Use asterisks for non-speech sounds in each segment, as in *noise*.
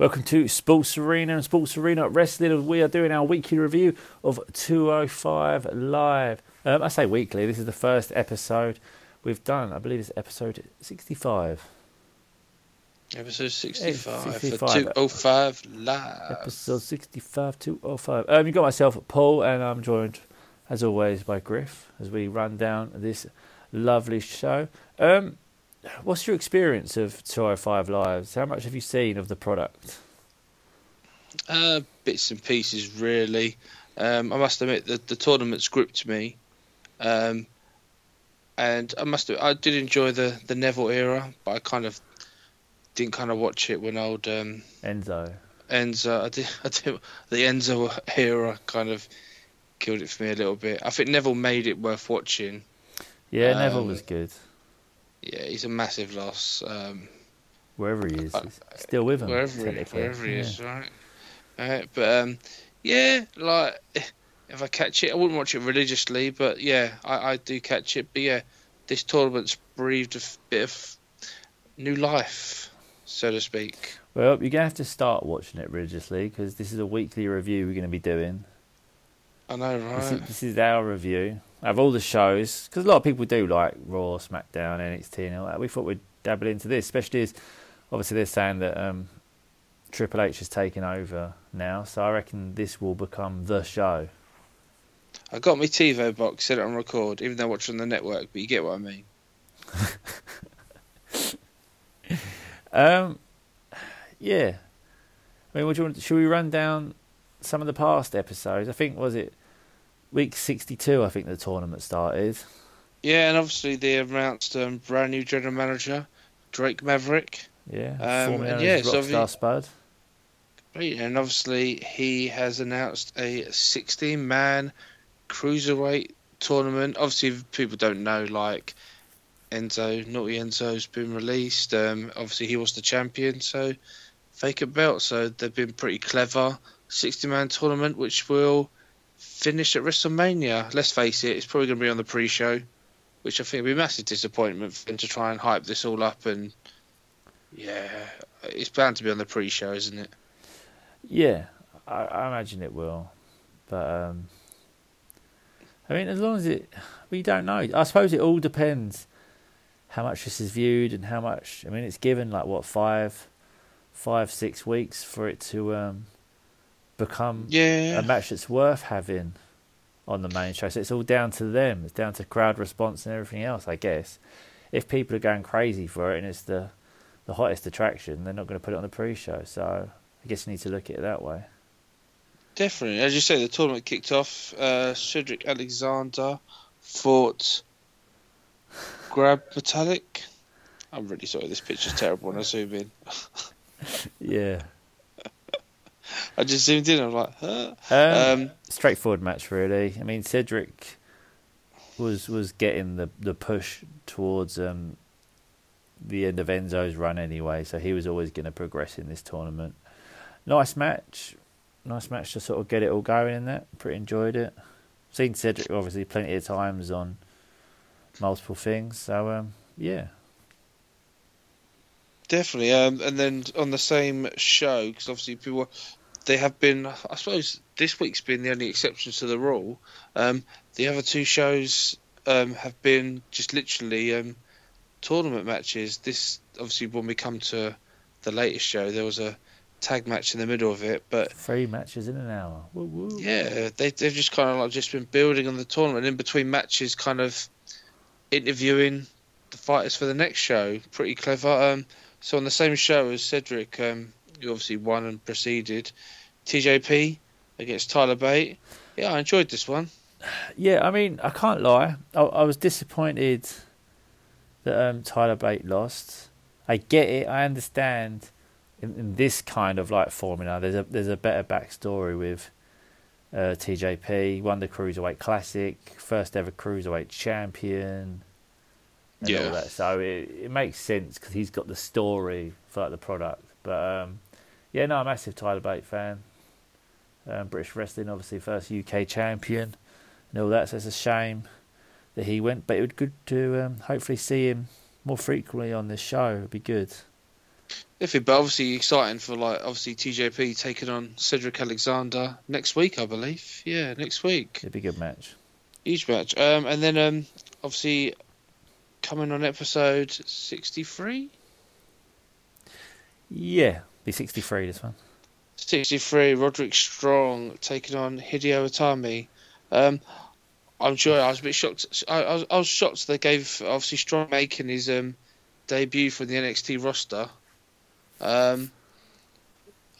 Welcome to Sports Arena and Sports Arena Wrestling. We are doing our weekly review of 205 Live. Um, I say weekly, this is the first episode we've done. I believe it's episode 65. Episode 65, 65. for 205 Live. Episode 65, 205. Um, you got myself, Paul, and I'm joined, as always, by Griff as we run down this lovely show. Um, what's your experience of 205 Lives? How much have you seen of the product? Uh, bits and pieces, really. Um, I must admit that the tournament's gripped me. Um, and I must admit, I did enjoy the, the Neville era, but I kind of didn't kind of watch it when old um, Enzo. Enzo. I did, *laughs* I did, the Enzo era kind of killed it for me a little bit. I think Neville made it worth watching. Yeah, Neville Um, was good. Yeah, he's a massive loss. Um, Wherever he is, he's still with him. wherever he, wherever he Yeah. is, right? Uh, but um, yeah, like if I catch it, I wouldn't watch it religiously, but yeah, I, I do catch it. But yeah, this tournament's breathed a bit of new life, so to speak. Well, you're going to have to start watching it religiously because this is a weekly review we're going to be doing. I know, This, is, right? this is our review of all the shows because a lot of people do like Raw, SmackDown, NXT, and all that. We thought we'd dabble into this, especially as obviously they're saying that um, Triple H is taking over now, so I reckon this will become the show. I got my TiVo box, set it on record, even though I watch on the network. But you get what I mean. *laughs* Um, yeah. I mean, what do you want? Should we run down some of the past episodes? I think was it week sixty-two. I think the tournament started. Yeah, and obviously they announced um, brand new general manager, Drake Maverick. Yeah, Um, formerly and yeah, so Rockstar Spud. And obviously he has announced a 16-man cruiserweight tournament. Obviously, people don't know, like Enzo, Naughty Enzo's been released. Um, obviously, he was the champion, so vacant belt. So they've been pretty clever. 60-man tournament, which will finish at WrestleMania. Let's face it, it's probably going to be on the pre-show, which I think will be a massive disappointment for them to try and hype this all up. And yeah, it's bound to be on the pre-show, isn't it? Yeah, I, I imagine it will, but um, I mean, as long as it, we don't know. I suppose it all depends how much this is viewed and how much. I mean, it's given like what five, five six weeks for it to um, become Yeah. a match that's worth having on the main show. So it's all down to them. It's down to crowd response and everything else, I guess. If people are going crazy for it and it's the the hottest attraction, they're not going to put it on the pre-show. So I guess you need to look at it that way. Definitely. As you say, the tournament kicked off. Uh, Cedric Alexander fought Gran Metalik. I'm really sorry, this picture's terrible when I zoom in. *laughs* Yeah. I just zoomed in, I'm like, huh? Um, Um, straightforward match, really. I mean, Cedric was was getting the the push towards um, the end of Enzo's run anyway, so he was always going to progress in this tournament. Nice match, nice match to sort of get it all going in that. Pretty enjoyed it. Seen Cedric obviously plenty of times on multiple things, so um, yeah, Definitely. Um, and then on the same show, because obviously people, they have been, I suppose this week's been the only exception to the rule. Um, the other two shows um, have been just literally um, tournament matches. This, obviously, when we come to the latest show, there was a tag match in the middle of it. But three matches in an hour. Woo woo. yeah, they, they've just kind of like just been building on the tournament in between matches, kind of interviewing the fighters for the next show. Pretty clever. Um, so on the same show as Cedric, um, who obviously won and proceeded, TJP against Tyler Bate. Yeah, I enjoyed this one. Yeah, I mean, I can't lie. I, I was disappointed that um, Tyler Bate lost. I get it. I understand. In, in this kind of like formula, there's a there's a better backstory with uh, TJP. Won the cruiserweight classic, first ever cruiserweight champion, and Yeah. all that. So it it makes sense because he's got the story for like the product. But um, yeah, no, I'm a massive Tyler Bate fan. Um, British wrestling, obviously, first UK champion and all that. So it's a shame that he went, but it would be good to um, hopefully see him more frequently on this show. It'd be good. If it, but obviously exciting for like obviously TJP taking on Cedric Alexander next week, I believe. Yeah, next week. It'd be a good match. Huge match. Um, and then um, obviously coming on episode sixty-three. Yeah, be 63 this one. 63, Roderick Strong taking on Hideo Itami. Um, I'm sure I was a bit shocked. I, I, was, I was shocked they gave obviously Strong making his um, debut for the NXT roster. Um,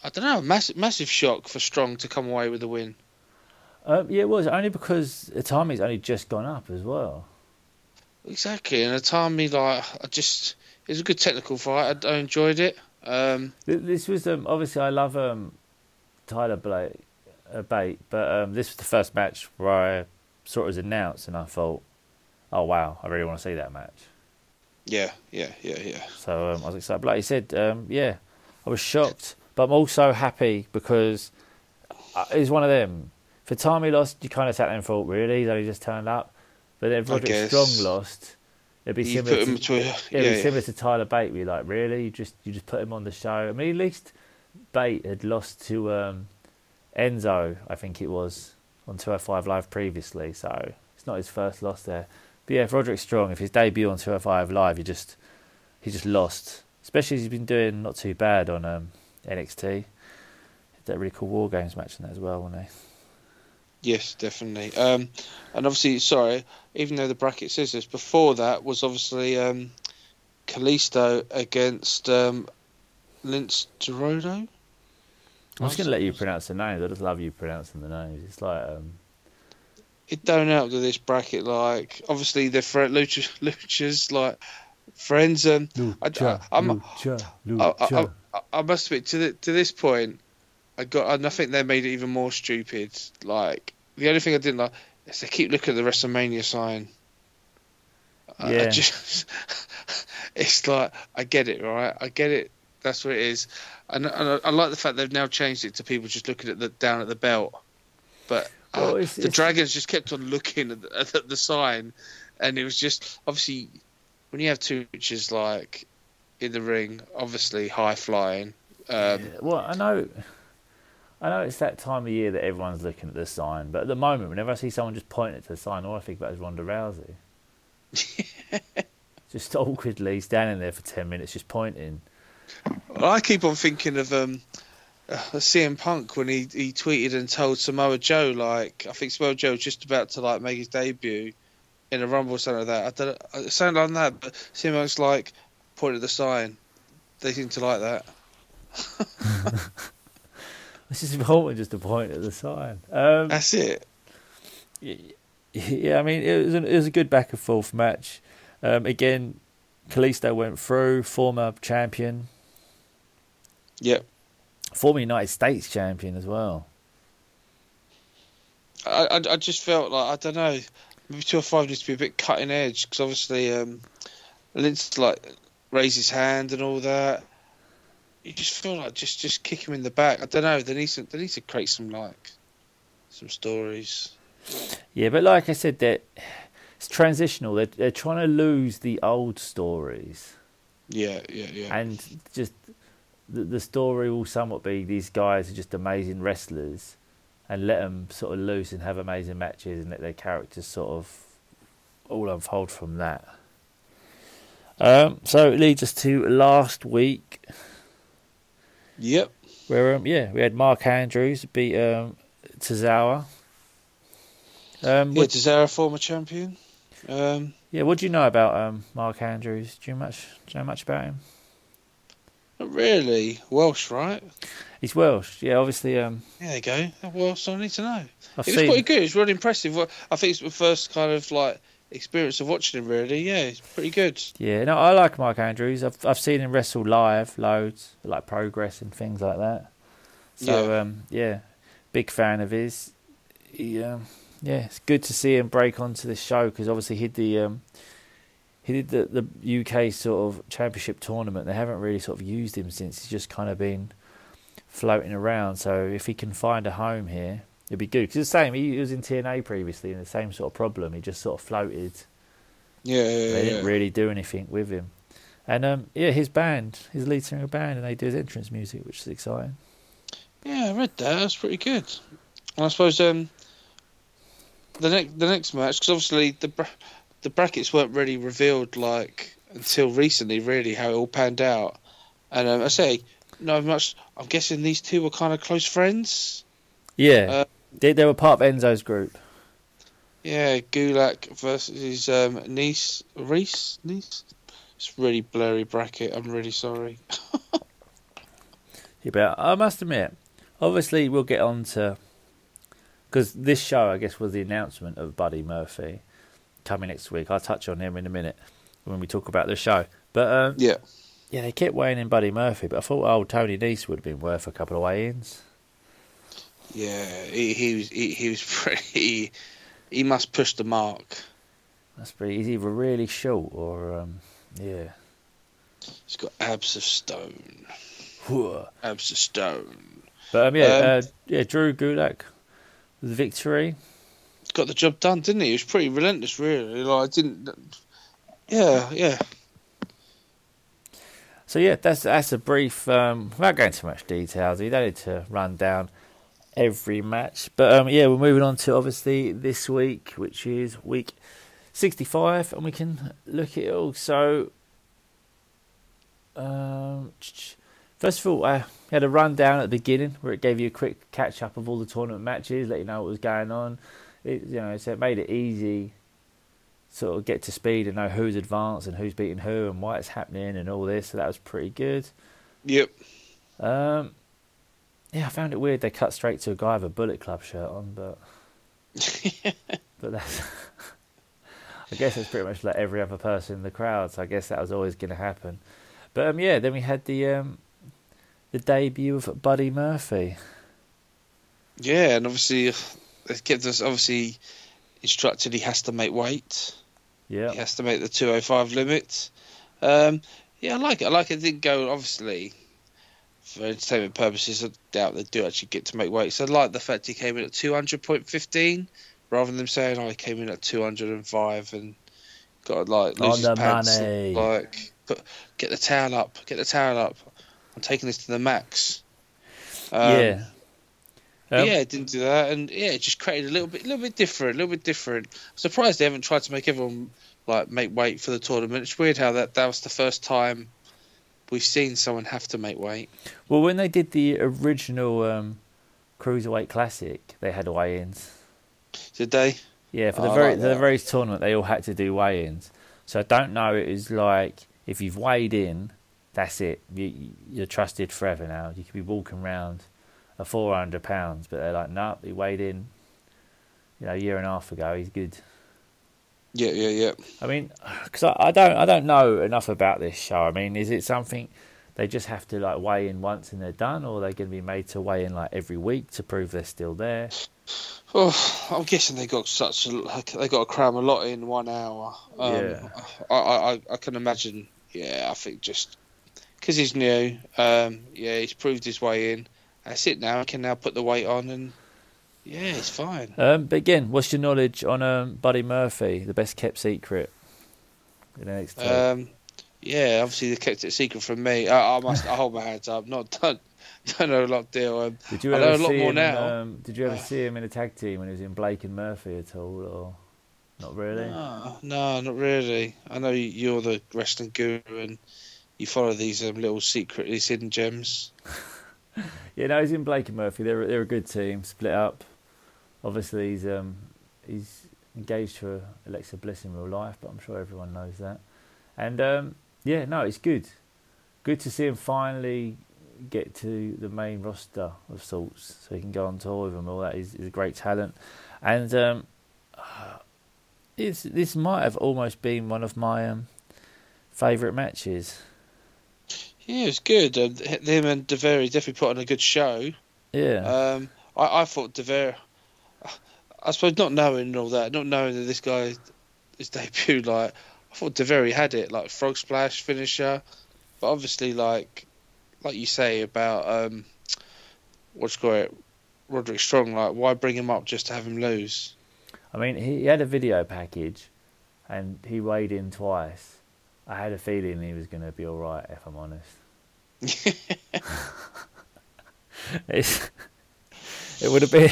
I don't know, massive massive shock for Strong to come away with a win. Um, yeah, it was only because Itami's only just gone up as well. Exactly, and Itami like I just it was a good technical fight. I, I enjoyed it. Um, This was um, obviously I love um, Tyler Blake, uh, Bate, but um, this was the first match where I saw it was announced, and I thought, oh wow, I really want to see that match. yeah, yeah, yeah, yeah. So um, I was excited. But like you said, um, yeah, I was shocked, but I'm also happy because uh, it's one of them. For time he lost, you kind of sat there and thought, really, he's only just turned up. But then if Roderick. Strong lost, it'd be You similar. to, him to a, yeah, yeah, it'd be yeah. similar to Tyler Bate. Be like, really, you just you just put him on the show. I mean, at least Bate had lost to um, Enzo, I think it was on 205 Live previously, so it's not his first loss there. But yeah, if Roderick Strong, if his debut on 205 Live, he just he just lost. Especially as he's been doing not too bad on um, NXT. That really cool War Games match in that as well, wasn't he? Yes, definitely. Um, and obviously, sorry, even though the bracket says this, before that was obviously um, Kalisto against um, Lince Dorado. I'm just going to let you pronounce the names. I just love you pronouncing the names. It's like, um, It don't help to this bracket. Like, obviously, they're fr- lucha, *laughs* luchas, like friends. Um, I, I'm, Lucha, I, I, I, I must admit to the, to this point, I got. And I think they made it even more stupid. Like the only thing I didn't like is they keep looking at the WrestleMania sign. I- I Yeah. just, *laughs* it's like I get it, right? I get it. That's what it is, and, and I, I like the fact they've now changed it to people just looking at the down at the belt. But uh, it's- the it's- dragons just kept on looking at the, at the sign, and it was just obviously when you have two witches like in the ring, obviously high flying. Um, Yeah, well, I know, I know it's that time of year that everyone's looking at the sign, but at the moment, whenever I see someone just pointing to the sign, all I think about is Ronda Rousey. *laughs* just *laughs* awkwardly standing there for ten minutes, just pointing. I keep on thinking of um, uh, CM Punk when he, he tweeted and told Samoa Joe like I think Samoa Joe was just about to like make his debut in a Rumble or something like that. I don't know, it sounded like that, but Punk's like pointed at the sign. They seem to like that. *laughs* It's just important just to point at the sign. Um, That's it. yeah, I mean, it was, an, it was a good back and forth match. Um, again, Kalisto went through, former champion, Yep. former United States champion as well. I, I I just felt like I don't know. Maybe two or five needs to be a bit cutting edge because obviously um, Lince like raise his hand and all that. You just feel like just just kick him in the back. I don't know. They need to they need to create some like some stories. Yeah, but like I said, that it's transitional. They're, they're trying to lose the old stories, Yeah, yeah, yeah. and just the, the story will somewhat be these guys are just amazing wrestlers, and let them sort of loose and have amazing matches, and let their characters sort of all unfold from that. Um, so it leads us to last week, Yep. where um, yeah, we had Mark Andrews beat um, Tozawa. Um, Yeah, Cesaro, former champion. Um, yeah, what do you know about um, Mark Andrews? Do you much do you know much about him? Really Welsh, right? He's Welsh. Yeah, obviously. Um, There you go. Well, so I need to know. I've He was seen. pretty good. It was really impressive. I think it's my first kind of like experience of watching him. Really, yeah, it's pretty good. Yeah, no, I like Mike Andrews. I've I've seen him wrestle live loads, like Progress and things like that. So Yeah. um, yeah, big fan of his. He, um, yeah, it's good to see him break onto the show because obviously he did the um, he did the the UK sort of championship tournament. They haven't really sort of used him since. He's just kind of been floating around. So if he can find a home here, it'd be good. Because the same, he was in TNA previously, and the same sort of problem. He just sort of floated. Yeah, yeah, yeah They didn't really do anything with him. And um, yeah, his band, his lead singer band, and they do his entrance music, which is exciting. Yeah, I read that. That's pretty good. And I suppose um, the next the next match, because obviously the the brackets weren't really revealed like until recently, really how it all panned out. And um, I say, no much. I'm guessing these two were kind of close friends. Yeah, Uh, they, they were part of Enzo's group. Yeah, Gulak versus his um, Nese, Reese. Nese. It's really blurry bracket. I'm really sorry. *laughs* Yeah, but I must admit, obviously we'll get on to because this show, I guess, was the announcement of Buddy Murphy coming next week. I'll touch on him in a minute when we talk about the show. But um, Yeah. yeah, they kept weighing in Buddy Murphy, but I thought old Tony Nese would have been worth a couple of weigh-ins. Yeah, he, he was he, he was *laughs* pretty. He must push the mark. That's pretty. He's either really short or um, yeah. He's got abs of stone. Whoa. Abs of stone. But um, yeah, Um, uh, yeah, Drew Gulak, the victory. Got the job done, didn't he? He was pretty relentless, really. Like I didn't. Yeah, yeah. So yeah, that's that's a brief. Um, without going too much details, you don't need to run down every match, but um, yeah, we're moving on to obviously this week, which is week sixty-five, and we can look at it all. So, um, first of all, I had a rundown at the beginning where it gave you a quick catch up of all the tournament matches, let you know what was going on. It you know, so it made it easy sort of get to speed and know who's advanced and who's beating who and why it's happening and all this. So that was pretty good. Yep. Um, yeah, I found it weird they cut straight to a guy with a Bullet Club shirt on, but *laughs* but that's. *laughs* I guess it's pretty much like every other person in the crowd, so I guess that was always going to happen. But um, yeah, then we had the um, the debut of Buddy Murphy. Yeah, and obviously they kept us obviously instructed he has to make weight. Yeah, He has to make the 205 limit. Um, yeah, I like it. I like it. it. Didn't go obviously for entertainment purposes. I doubt they do actually get to make weight. So I like the fact he came in at 200.15 rather than them saying, "Oh, he came in at 205 and got to like lose his pants." money. Like, get the towel up. Get the towel up. I'm taking this to the max. Um, yeah. Um, yeah, it didn't do that, and yeah, it just created a little bit, a little bit different, a little bit different. I'm surprised they haven't tried to make everyone like make weight for the tournament. It's weird how that that was the first time we've seen someone have to make weight. Well, when they did the original um, Cruiserweight Classic, they had weigh-ins. Did they? Yeah, for the Oh, very like the very tournament, they all had to do weigh-ins. So I don't know. It was like if you've weighed in, that's it. You, you're trusted forever now. You could be walking around four hundred pounds, but they're like, no, he weighed in. You know, a year and a half ago, he's good. Yeah, yeah, yeah. I mean, because I, I don't I don't know enough about this show. I mean, is it something they just have to like weigh in once and they're done, or are they going to be made to weigh in like every week to prove they're still there? Oh, I'm guessing they got such a like, they got to cram a lot in one hour. Um, Yeah. I, I, I- I can imagine. Yeah, I think just because he's new. Um, yeah, he's proved his way in. That's it now. I can now put the weight on, and yeah, it's fine. Um, but again, what's your knowledge on um, Buddy Murphy, the best kept secret in NXT? Um, yeah, obviously they kept it secret from me. I, I must I hold my hands up. Not *laughs* done. Don't know a lot deal. Um, did you I ever know a lot see more him? now. Um, did you ever *sighs* see him in a tag team when he was in Blake and Murphy at all, or not really? no, no, not really. I know you're the wrestling guru and you follow these um, little secret, these hidden gems. *laughs* *laughs* Yeah, no, he's in Blake and Murphy. They're they're a good team, split up. Obviously, he's um he's engaged to Alexa Bliss in real life, but I'm sure everyone knows that. And um, yeah, no, it's good. Good to see him finally get to the main roster of sorts, so he can go on tour with. And all that is a great talent, and um, *sighs* this might have almost been one of my um favourite matches. Yeah, it's good. Um, him and Daivari definitely put on a good show. Yeah, Um, I, I thought Daivari, I suppose not knowing all that, not knowing that this guy, his debut, *laughs* like I thought Daivari had it, like frog splash finisher, but obviously like, like you say about um, what's call it, Roderick Strong, like why bring him up just to have him lose? I mean, he, he had a video package, and he weighed in twice, I had a feeling he was going to be all right. If I'm honest, *laughs* it's, it would have been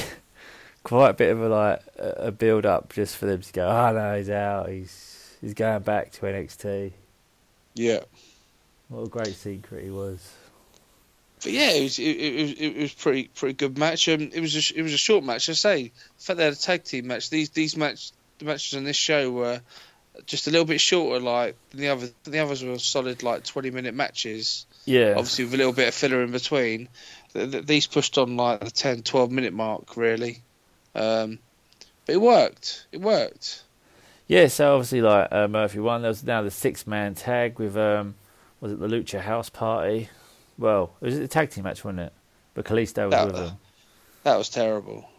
quite a bit of a like a build up just for them to go. Oh no, he's out. He's he's going back to NXT. Yeah. What a great secret he was. But yeah, it was it, it was it was pretty pretty good match. Um, it was a, it was a short match. I say, the fact they had a tag team match. These these match the matches on this show were just a little bit shorter. Like the other the others were solid like twenty minute matches. Yeah. Obviously with a little bit of filler in between. These pushed on like the 10, 12 minute mark really. Um, but it worked. It worked. Yeah, so obviously, like uh, Murphy won. There was now the six man tag with um, was it the Lucha House Party? Well, it was a tag team match, wasn't it? But Kalisto was that, with them. That was terrible.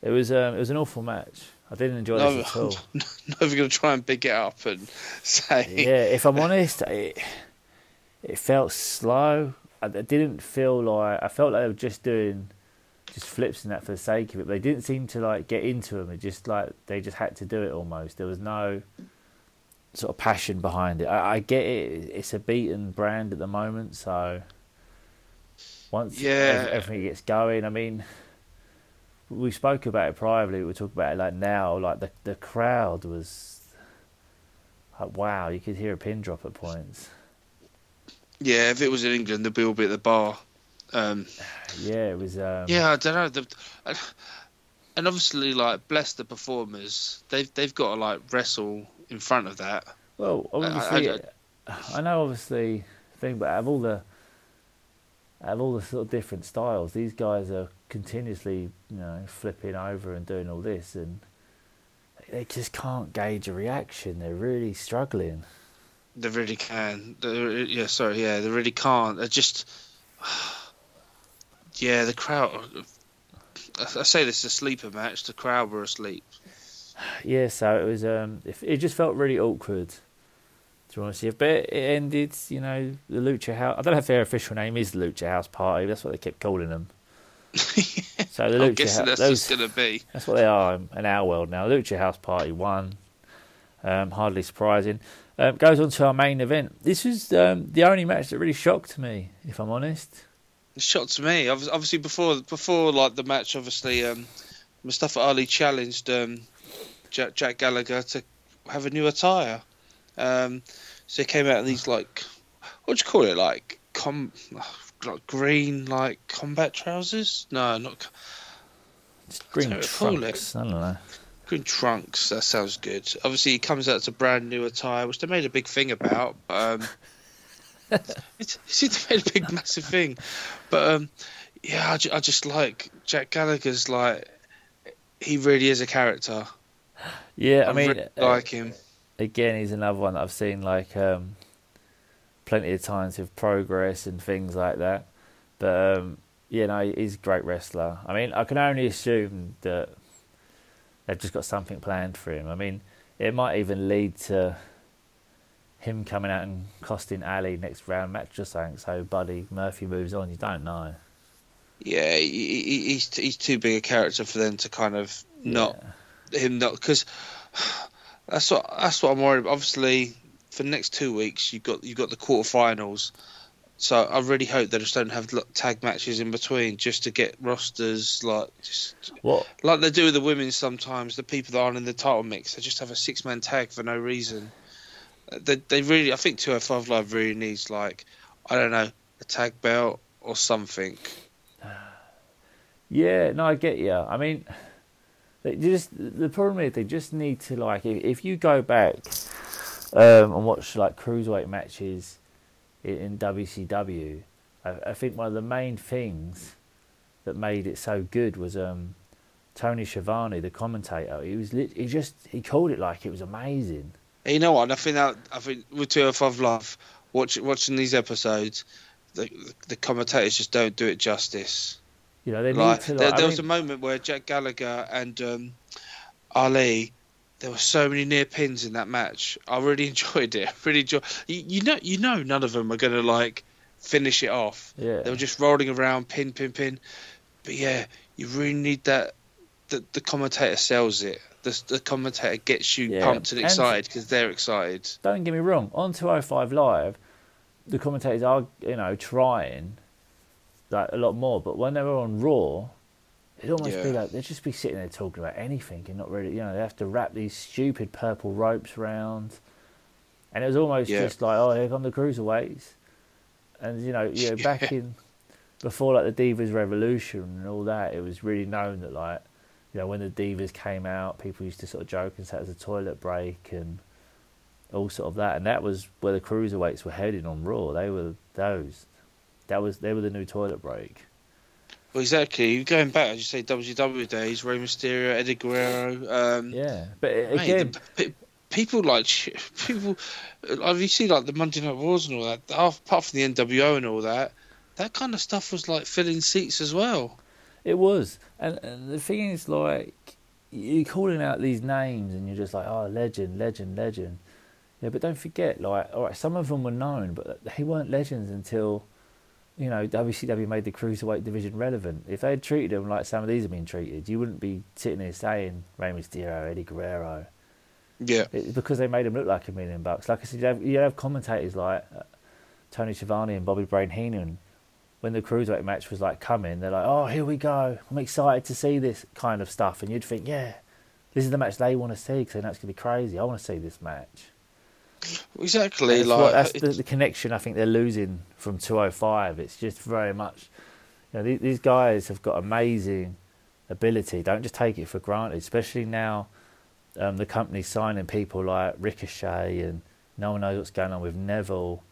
It was um, it was an awful match. I didn't enjoy no, this at all. I'm never going to try and big it up and *laughs* say. Yeah, if I'm honest, it it felt slow. I didn't feel like I felt like they were just doing just flips and that for the sake of it. But they didn't seem to like get into them. It just like they just had to do it almost. There was no sort of passion behind it. I, I get it. It's a beaten brand at the moment, so once yeah. everything gets going, I mean, we spoke about it privately. We talk about it like now. Like the the crowd was like wow. You could hear a pin drop at points. Yeah, if it was in England, they'd be all be at the bar. Um, yeah, it was. Um, yeah, I don't know. The, and obviously, like, bless the performers. They've they've got to like wrestle in front of that. Well, obviously, I, I, I know obviously thing, but out of all the out of all the sort of different styles, these guys are continuously, you know, flipping over and doing all this, and they just can't gauge a reaction. They're really struggling. They really can. They're, yeah, sorry, yeah, they really can't. They're just *sighs* yeah, the crowd. I say this is a sleeper match. The crowd were asleep. *sighs* Yeah, so it was. Um, it just felt really awkward. To be honest, but it ended. You know, the Lucha House. I don't know if their official name is the Lucha House Party. That's what they kept calling them. *laughs* So the Lucha House. That's those, just gonna be. That's what they are in our world now. Lucha House Party One, Um, hardly surprising. Um, goes on to our main event. This is um, the only match that really shocked me, if I'm honest shot to me. Obviously, before before like the match, obviously um, Mustafa Ali challenged um, Jack, Jack, Gallagher to have a new attire. Um, so he came out in these like what do you call it? Like com like green like combat trousers? No, not green trunks. I don't know. Green trunks. That sounds good. Obviously, he comes out to brand new attire, which they made a big thing about. But, um, *laughs* it seemed to make a big massive thing, but um, yeah, I, ju- I just like Jack Gallagher's like he really is a character. Yeah, I, I mean, really uh, like him. Again, he's another one that I've seen like um, plenty of times with progress and things like that. But um, you know, he's a great wrestler. I mean, I can only assume that they've just got something planned for him. I mean, it might even lead to him coming out and costing Ali next round match or something. So Buddy Murphy moves on. You don't know. Yeah, he, he's he's too big a character for them to kind of not yeah. him not because *sighs* that's what that's what I'm worried. about. Obviously, for the next two weeks, you've got you've got the quarterfinals. So I really hope they just don't have tag matches in between, just to get rosters like just what like they do with the women sometimes. The people that aren't in the title mix, they just have a six man tag for no reason uh, they they really I think two 205 Live really needs like I don't know a tag belt or something. *sighs* Yeah, no, I get you. I mean, *sighs* they just the problem is they just need to like if, if you go back um, and watch like cruiserweight matches in, in WCW, I, I, think one of the main things that made it so good was um, Tony Schiavone, the commentator. He was he just he called it like it was amazing you know what? I think that I think with 205 Live, watch, watching these episodes, the the commentators just don't do it justice. You know, they like, to, like, there, there was a moment where Jack Gallagher and um, Ali, there were so many near pins in that match. I really *laughs* enjoyed it. I really enjoyed. You, you know, you know, none of them are going to like finish it off. Yeah. They were just rolling around, pin, pin, pin. But yeah, you really need that the, the commentator sells it. The, the commentator gets you Yeah, pumped and and- excited because they're excited. Don't get me wrong. On 205 Live, the commentators are, you know, trying like a lot more. But when they were on Raw, it'd almost be like they'd just be sitting there talking about anything and not really, you know, they have to wrap these stupid purple ropes round. And it was almost Yeah. just like, oh, here come the cruiserweights. And, you know, you know, *laughs* back in, before like the Divas Revolution and all that, it was really known that, like, you know, when the Divas came out, people used to sort of joke and say it was a toilet break and all sort of that. And that was where the cruiserweights were heading on Raw. They were those. That was they were the new toilet break. Well, exactly. You're going back, as you say, WCW days, Rey Mysterio, Eddie Guerrero. Um, Yeah, but it- mate, again, the, people like people. Have you seen like the Monday Night Wars and all that? Apart from the NWO and all that, that kind of stuff was like filling seats as well. It was, and, and the thing is, like, you're calling out these names, and you're just like, oh, legend, legend, legend. Yeah, but don't forget, like, all right, some of them were known, but they weren't legends until, you know, WCW made the cruiserweight division relevant. If they had treated them like some of these have been treated, you wouldn't be sitting here saying Rey Mysterio, Eddie Guerrero. Yeah, It's because they made them look like a million bucks. Like I said, you have, you have commentators like uh, Tony Schiavone and Bobby Brain Heenan. When the cruiserweight match was like coming, they're like, "Oh, here we go! I'm excited to see this kind of stuff." And you'd think, "Yeah, this is the match they want to see because they know it's gonna be crazy. I want to see this match." Exactly. That's, like what, that's the, the connection I think they're losing from 205. It's just very much, you know, these, these guys have got amazing ability. Don't just take it for granted, especially now um, the company's signing people like Ricochet and no one knows what's going on with Neville.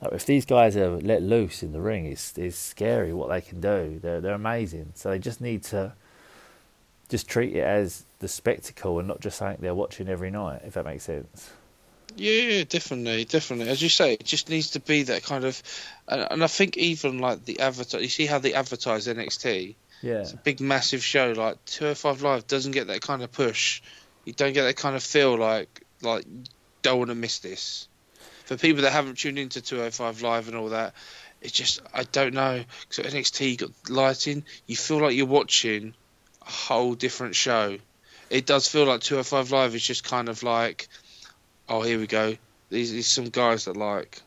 Like, if these guys are let loose in the ring, it's, it's scary what they can do. They're, they're amazing. So they just need to just treat it as the spectacle and not just something they're watching every night, if that makes sense. Yeah, yeah, definitely, definitely. As you say, it just needs to be that kind of, and, and I think even like the advertise. You see how they advertise NXT? Yeah. It's a big, massive show. Like 205 Live doesn't get that kind of push. You don't get that kind of feel like like don't want to miss this. For people that haven't tuned into 205 Live and all that, it's just I don't know. So NXT you got lighting, you feel like you're watching a whole different show. It does feel like 205 Live is just kind of like, oh here we go. These, these some guys that like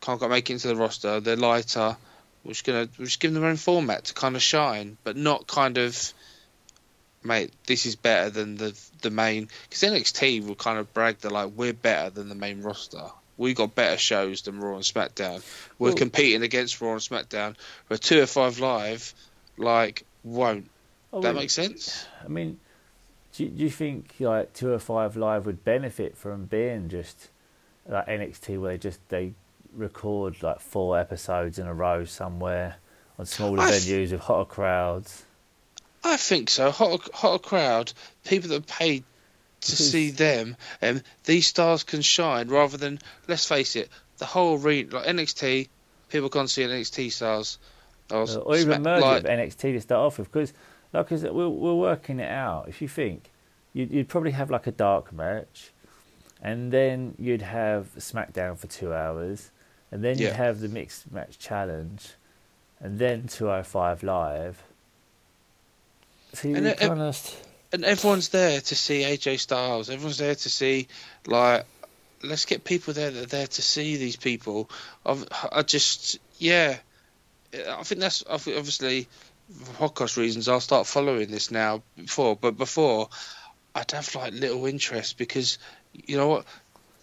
can't quite make it into the roster. They're lighter. We're just gonna we're just give them their own format to kind of shine, but not kind of, mate. This is better than the the main because NXT will kind of brag that like we're better than the main roster. We got better shows than Raw and SmackDown. We're Well- competing against Raw and SmackDown. We're two or five live, like won't. Oh, that well, makes sense. I mean, do you, do you think like two or five live would benefit from being just like NXT, where they just they record like four episodes in a row somewhere on smaller I venues with hotter crowds? I think so. Hot, hot crowd, people that are paid to Because- see them, and these stars can shine rather than let's face it, the whole arena like NXT, people can't see NXT stars. Or, or even Smack- merge like, with NXT to start off with, because like I said, we're we're working it out. If you think you'd, you'd probably have like a dark match, and then you'd have SmackDown for two hours, and then you'd have the mixed match challenge, and then 205 live. So you And it- of and everyone's there to see AJ Styles. Everyone's there to see like let's get people there that are there to see these people. I've, I just yeah, I think that's obviously for podcast reasons. I'll start following this now. Before, but before I'd have like little interest because you know what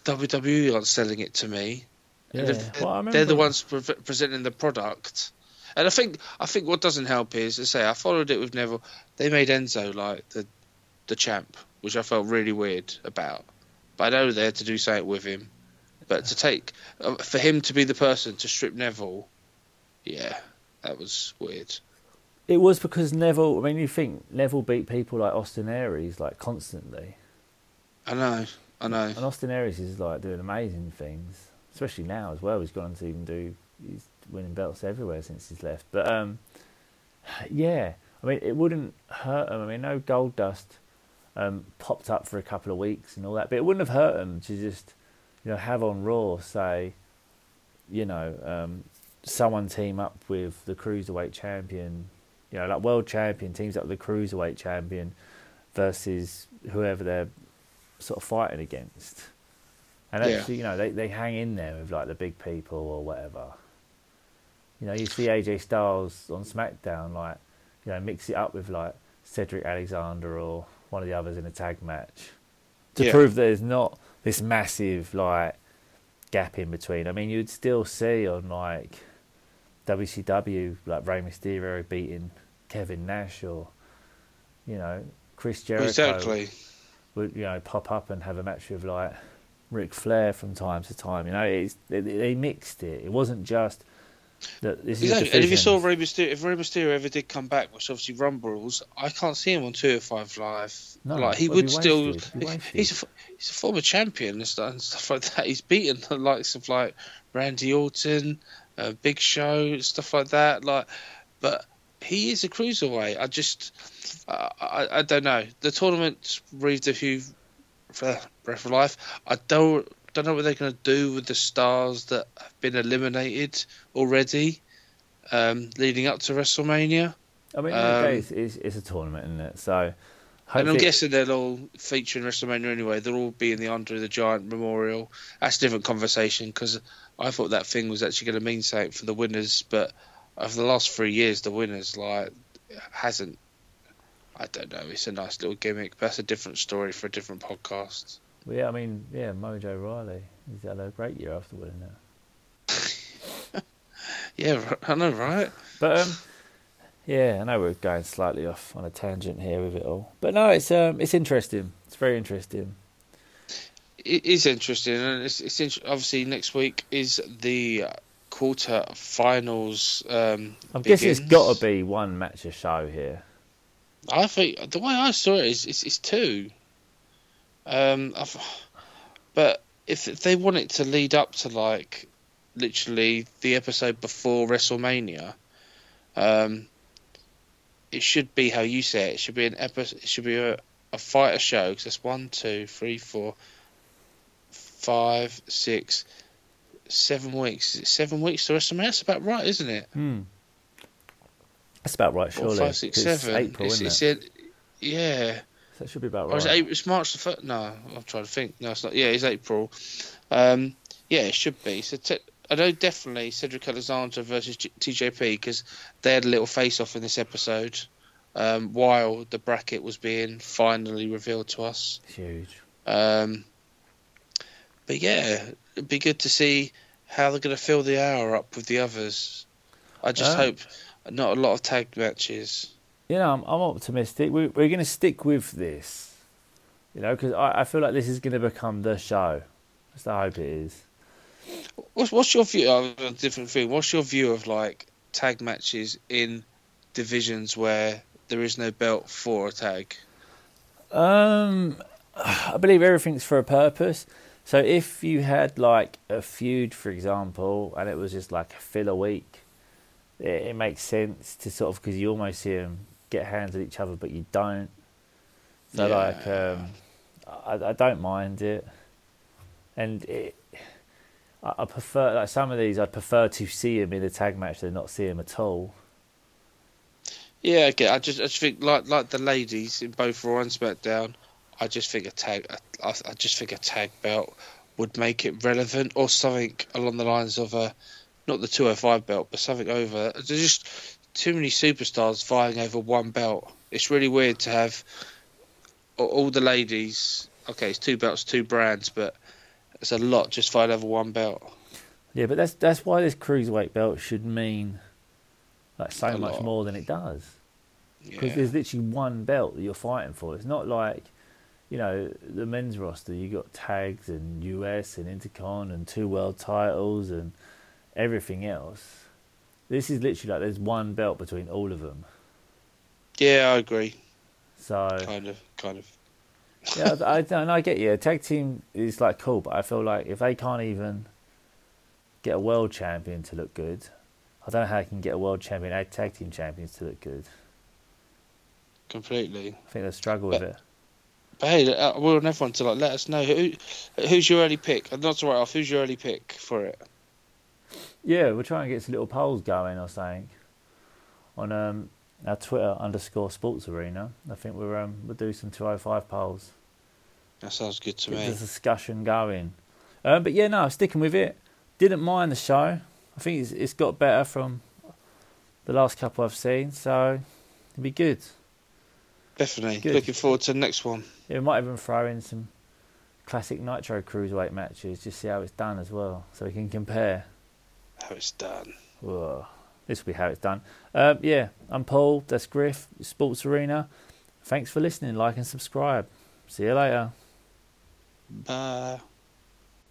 WWE aren't selling it to me. And yeah. if Well, I they're the ones pre- presenting the product. And I think I think what doesn't help is, I say, I followed it with Neville. They made Enzo like the the champ, which I felt really weird about. But I know they're to do something with him. But to take uh, for him to be the person to strip Neville, yeah, that was weird. It was because Neville. I mean, you think Neville beat people like Austin Aries like constantly. I know, I know. And Austin Aries is like doing amazing things, especially now as well. He's gone on to even do he's winning belts everywhere since he's left. But um, *sighs* yeah, I mean, it wouldn't hurt him. I mean, no gold dust um, popped up for a couple of weeks and all that, but it wouldn't have hurt him to just you know have on Raw say, you know, um, someone team up with the cruiserweight champion. You know, like world champion teams up with the cruiserweight champion versus whoever they're sort of fighting against. And Yeah. actually, you know, they, they hang in there with like the big people or whatever. You know, you see AJ Styles on SmackDown, like, you know, mix it up with like Cedric Alexander or one of the others in a tag match to Yeah. prove there's not this massive like gap in between. I mean, you'd still see on like WCW like Rey Mysterio beating Kevin Nash or you know Chris Jericho Exactly. would you know pop up and have a match with like Ric Flair from time to time. You know, it's they, they mixed it. It wasn't just that this Exactly. is And if you saw. Rey Mysterio, if Rey Mysterio ever did come back, which obviously Rumbles, I can't see him on two or five live. No, like he it'd still. wasted, it'd be wasted. He's a, he's a former champion and stuff, and stuff like that. He's beaten the likes of like Randy Orton, uh, Big Show, stuff like that. Like, but he is a cruiserweight. I just, I, I, I don't know. The tournament breathed a few for breath of life. I don't don't know what they're going to do with the stars that have been eliminated already, um, leading up to WrestleMania. I mean, um, it's, it's, it's a tournament, isn't it? So, And I'm guessing they'll all feature in WrestleMania anyway. They'll all be in the Andre the Giant Memorial. That's a different conversation because I thought that thing was actually going to mean something for the winners, but over the last three years, the winners like hasn't. I don't know. It's a nice little gimmick. But that's a different story for a different podcast. Well, yeah, I mean, yeah, Mojo Rawley. He's had a great year after winning that. *laughs* Yeah, I know, right? But um, yeah, I know we're going slightly off on a tangent here with it all. But no, it's um, it's interesting. It's very interesting. It is interesting, and it's, it's int- obviously next week is the quarter finals. Um, I guess it's got to be one match a show here. I think the way I saw it is it's, it's two. Um, I've, but if, if they want it to lead up to like literally the episode before WrestleMania, um, it should be how you say it. It should be an episode. It should be a, a fighter show because that's one, two, three, four, five, six, seven weeks. Is it seven weeks to WrestleMania? That's about right, isn't it? Hmm. That's about right, surely. five, six, seven. April, it's, isn't it? yeah. So it should be about Or is it right. April? It's March the first. No, I'm trying to think. No, it's not. Yeah, it's April. Um, yeah, it should be. So te- I know definitely Cedric Alexander versus G- TJP because they had a little face off in this episode um, while the bracket was being finally revealed to us. Huge. Um, but yeah, it'd be good to see how they're going to fill the hour up with the others. I just Ah. hope not a lot of tag matches. You know, I'm, I'm optimistic. We, we're going to stick with this, you know, because I, I feel like this is going to become the show. That's I hope it is. What's, what's your view? of a different thing. What's your view of like tag matches in divisions where there is no belt for a tag? Um, *sighs* I believe everything's for a purpose. So if you had like a feud, for example, and it was just like a filler week, it, it makes sense to sort of because you almost see them get hands at each other, but you don't. So Yeah. like, um, I, I don't mind it, and it. I I prefer like some of these. I'd prefer to see him in a tag match than not see him at all. Yeah, I. I just, I just think like like the ladies in both Raw and SmackDown. I just think a tag. I, I just think a tag belt would make it relevant, or something along the lines of a, not the 205 belt, but something over. There's just too many superstars vying over one belt. It's really weird to have all the ladies. Okay, it's two belts, two brands, but it's a lot just vying over one belt. Yeah, but that's that's why this cruiserweight belt should mean like so A much lot. more than it does. Because Yeah. there's literally one belt that you're fighting for. It's not like, you know, the men's roster. You got tags and US and Intercon and two world titles and everything else. This is literally like there's one belt between all of them. Yeah, I agree. So Kind of, kind of. yeah, I, I don't. I get you. Tag team is like cool, but I feel like if they can't even get a world champion to look good, I don't know how they can get a world champion and tag team champions to look good. Completely. I think they'll struggle with it. But hey, uh, we want everyone to like let us know who who's your early pick. And not to write off, who's your early pick for it? Yeah, we're trying to get some little polls going or something on um our Twitter underscore Sports Arena. I think we're um, we'll do some two oh five polls. That sounds good to Get me. the discussion going. Um, but yeah, no, sticking with it. Didn't mind the show. I think it's, it's got better from the last couple I've seen, so it'll be good. Definitely. Good. Looking forward to the next one. Yeah, we might even throw in some classic Nitro cruiserweight matches, just see how it's done as well, so we can compare. How it's done. Whoa. This will be how it's done. Um, yeah, I'm Paul. That's Griff. Sports Arena. Thanks for listening. Like and subscribe. See you later. Bye.